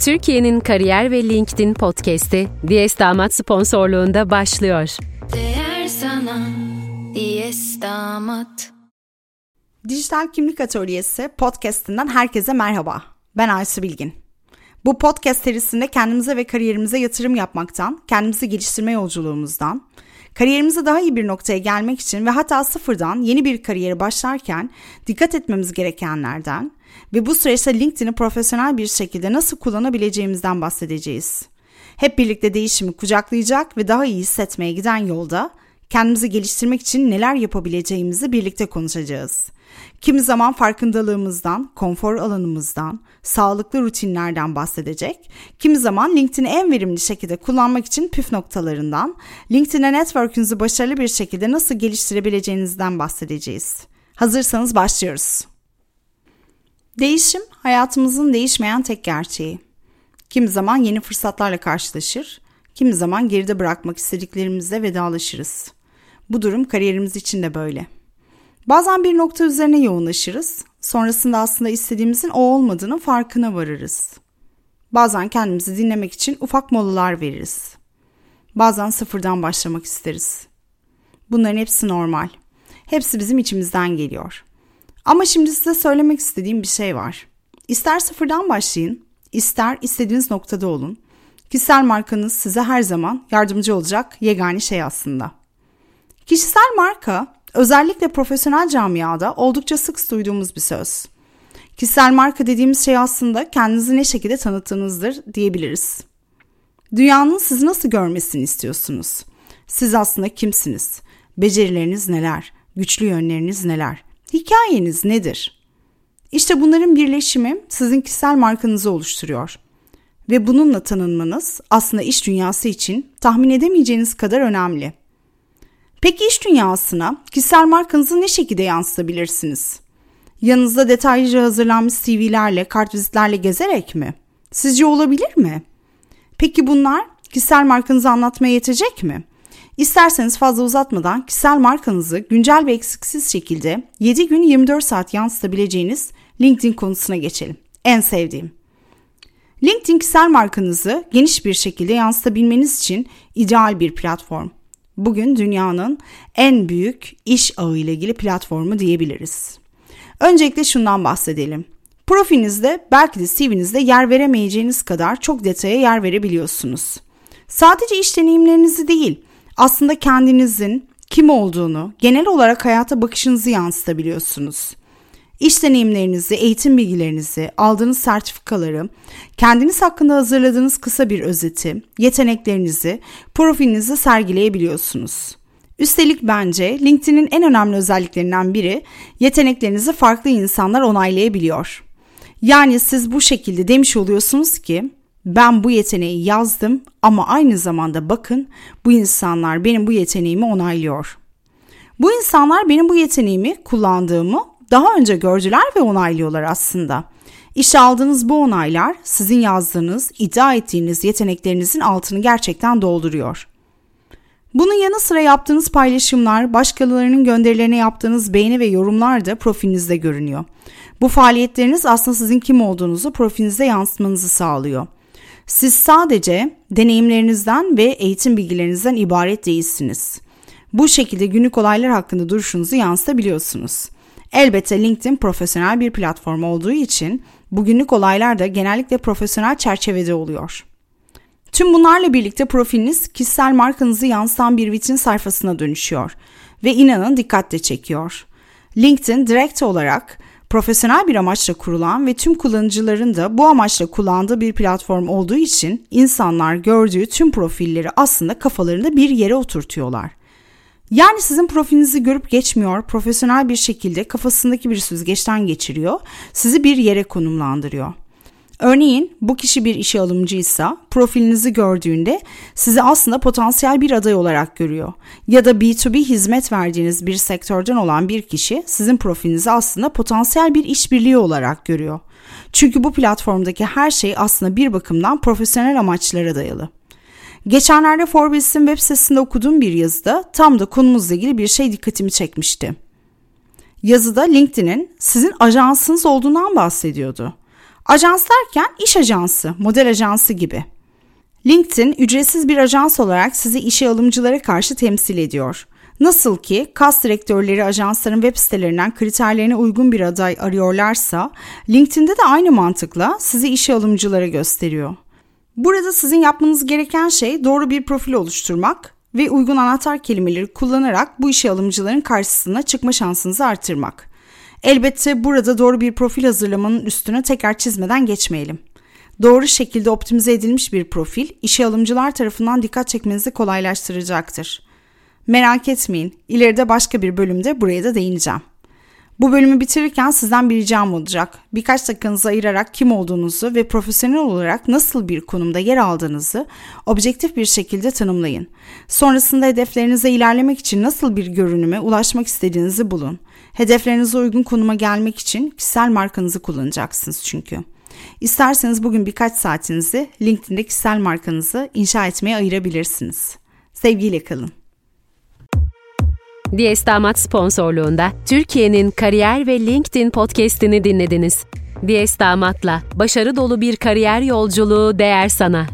Türkiye'nin kariyer ve LinkedIn podcast'i Diyes Damat sponsorluğunda başlıyor. Değer sana Diyes Damat. Dijital Kimlik Atölyesi podcast'inden herkese merhaba. Ben Aysu Bilgin. Bu podcast serisinde kendimize ve kariyerimize yatırım yapmaktan, kendimizi geliştirme yolculuğumuzdan, kariyerimize daha iyi bir noktaya gelmek için ve hatta sıfırdan yeni bir kariyeri başlarken dikkat etmemiz gerekenlerden, ve bu süreçte LinkedIn'i profesyonel bir şekilde nasıl kullanabileceğimizden bahsedeceğiz. Hep birlikte değişimi kucaklayacak ve daha iyi hissetmeye giden yolda kendimizi geliştirmek için neler yapabileceğimizi birlikte konuşacağız. Kimi zaman farkındalığımızdan, konfor alanımızdan, sağlıklı rutinlerden bahsedecek. Kimi zaman LinkedIn'i en verimli şekilde kullanmak için püf noktalarından, LinkedIn'e network'ünüzü başarılı bir şekilde nasıl geliştirebileceğinizden bahsedeceğiz. Hazırsanız başlıyoruz. Değişim hayatımızın değişmeyen tek gerçeği. Kimi zaman yeni fırsatlarla karşılaşır, kimi zaman geride bırakmak istediklerimizle vedalaşırız. Bu durum kariyerimiz için de böyle. Bazen bir nokta üzerine yoğunlaşırız, sonrasında aslında istediğimizin o olmadığının farkına varırız. Bazen kendimizi dinlemek için ufak molalar veririz. Bazen sıfırdan başlamak isteriz. Bunların hepsi normal. Hepsi bizim içimizden geliyor. Ama şimdi size söylemek istediğim bir şey var. İster sıfırdan başlayın, ister istediğiniz noktada olun. Kişisel markanız size her zaman yardımcı olacak yegane şey aslında. Kişisel marka özellikle profesyonel camiada oldukça sık duyduğumuz bir söz. Kişisel marka dediğimiz şey aslında kendinizi ne şekilde tanıttığınızdır diyebiliriz. Dünyanın sizi nasıl görmesini istiyorsunuz? Siz aslında kimsiniz? Becerileriniz neler? Güçlü yönleriniz neler? Hikayeniz nedir? İşte bunların birleşimi sizin kişisel markanızı oluşturuyor. Ve bununla tanınmanız aslında iş dünyası için tahmin edemeyeceğiniz kadar önemli. Peki iş dünyasına kişisel markanızı ne şekilde yansıtabilirsiniz? Yanınızda detaylıca hazırlanmış CV'lerle, kartvizitlerle gezerek mi? Sizce olabilir mi? Peki bunlar kişisel markanızı anlatmaya yetecek mi? İsterseniz fazla uzatmadan kişisel markanızı güncel ve eksiksiz şekilde 7 gün 24 saat yansıtabileceğiniz LinkedIn konusuna geçelim. En sevdiğim. LinkedIn kişisel markanızı geniş bir şekilde yansıtabilmeniz için ideal bir platform. Bugün dünyanın en büyük iş ağı ile ilgili platformu diyebiliriz. Öncelikle şundan bahsedelim. Profilinizde belki de CV'nizde yer veremeyeceğiniz kadar çok detaya yer verebiliyorsunuz. Sadece iş deneyimlerinizi değil, aslında kendinizin kim olduğunu, genel olarak hayata bakışınızı yansıtabiliyorsunuz. İş deneyimlerinizi, eğitim bilgilerinizi, aldığınız sertifikaları, kendiniz hakkında hazırladığınız kısa bir özeti, yeteneklerinizi, profilinizi sergileyebiliyorsunuz. Üstelik bence LinkedIn'in en önemli özelliklerinden biri yeteneklerinizi farklı insanlar onaylayabiliyor. Yani siz bu şekilde demiş oluyorsunuz ki ben bu yeteneği yazdım ama aynı zamanda bakın bu insanlar benim bu yeteneğimi onaylıyor. Bu insanlar benim bu yeteneğimi kullandığımı daha önce gördüler ve onaylıyorlar aslında. İşe aldığınız bu onaylar sizin yazdığınız, iddia ettiğiniz yeteneklerinizin altını gerçekten dolduruyor. Bunun yanı sıra yaptığınız paylaşımlar, başkalarının gönderilerine yaptığınız beğeni ve yorumlar da profilinizde görünüyor. Bu faaliyetleriniz aslında sizin kim olduğunuzu profilinizde yansıtmanızı sağlıyor. Siz sadece deneyimlerinizden ve eğitim bilgilerinizden ibaret değilsiniz. Bu şekilde günlük olaylar hakkında duruşunuzu yansıtabiliyorsunuz. Elbette LinkedIn profesyonel bir platform olduğu için bugünlük olaylar da genellikle profesyonel çerçevede oluyor. Tüm bunlarla birlikte profiliniz kişisel markanızı yansıtan bir vitrin sayfasına dönüşüyor ve inanın dikkat çekiyor. LinkedIn direkt olarak profesyonel bir amaçla kurulan ve tüm kullanıcıların da bu amaçla kullandığı bir platform olduğu için insanlar gördüğü tüm profilleri aslında kafalarında bir yere oturtuyorlar. Yani sizin profilinizi görüp geçmiyor, profesyonel bir şekilde kafasındaki bir süzgeçten geçiriyor, sizi bir yere konumlandırıyor. Örneğin bu kişi bir işe alımcıysa profilinizi gördüğünde sizi aslında potansiyel bir aday olarak görüyor. Ya da B2B hizmet verdiğiniz bir sektörden olan bir kişi sizin profilinizi aslında potansiyel bir işbirliği olarak görüyor. Çünkü bu platformdaki her şey aslında bir bakımdan profesyonel amaçlara dayalı. Geçenlerde Forbes'in web sitesinde okuduğum bir yazıda tam da konumuzla ilgili bir şey dikkatimi çekmişti. Yazıda LinkedIn'in sizin ajansınız olduğundan bahsediyordu. Ajans derken iş ajansı, model ajansı gibi. LinkedIn ücretsiz bir ajans olarak sizi işe alımcılara karşı temsil ediyor. Nasıl ki kas direktörleri ajansların web sitelerinden kriterlerine uygun bir aday arıyorlarsa, LinkedIn'de de aynı mantıkla sizi işe alımcılara gösteriyor. Burada sizin yapmanız gereken şey doğru bir profil oluşturmak ve uygun anahtar kelimeleri kullanarak bu işe alımcıların karşısına çıkma şansınızı artırmak. Elbette burada doğru bir profil hazırlamanın üstüne tekrar çizmeden geçmeyelim. Doğru şekilde optimize edilmiş bir profil işe alımcılar tarafından dikkat çekmenizi kolaylaştıracaktır. Merak etmeyin, ileride başka bir bölümde buraya da değineceğim. Bu bölümü bitirirken sizden bir ricam olacak. Birkaç dakikanızı ayırarak kim olduğunuzu ve profesyonel olarak nasıl bir konumda yer aldığınızı objektif bir şekilde tanımlayın. Sonrasında hedeflerinize ilerlemek için nasıl bir görünüme ulaşmak istediğinizi bulun. Hedeflerinize uygun konuma gelmek için kişisel markanızı kullanacaksınız çünkü. İsterseniz bugün birkaç saatinizi LinkedIn'de kişisel markanızı inşa etmeye ayırabilirsiniz. Sevgiyle kalın. Diyes Damat sponsorluğunda Türkiye'nin kariyer ve LinkedIn podcast'ini dinlediniz. Diyes Damat'la başarı dolu bir kariyer yolculuğu değer sana.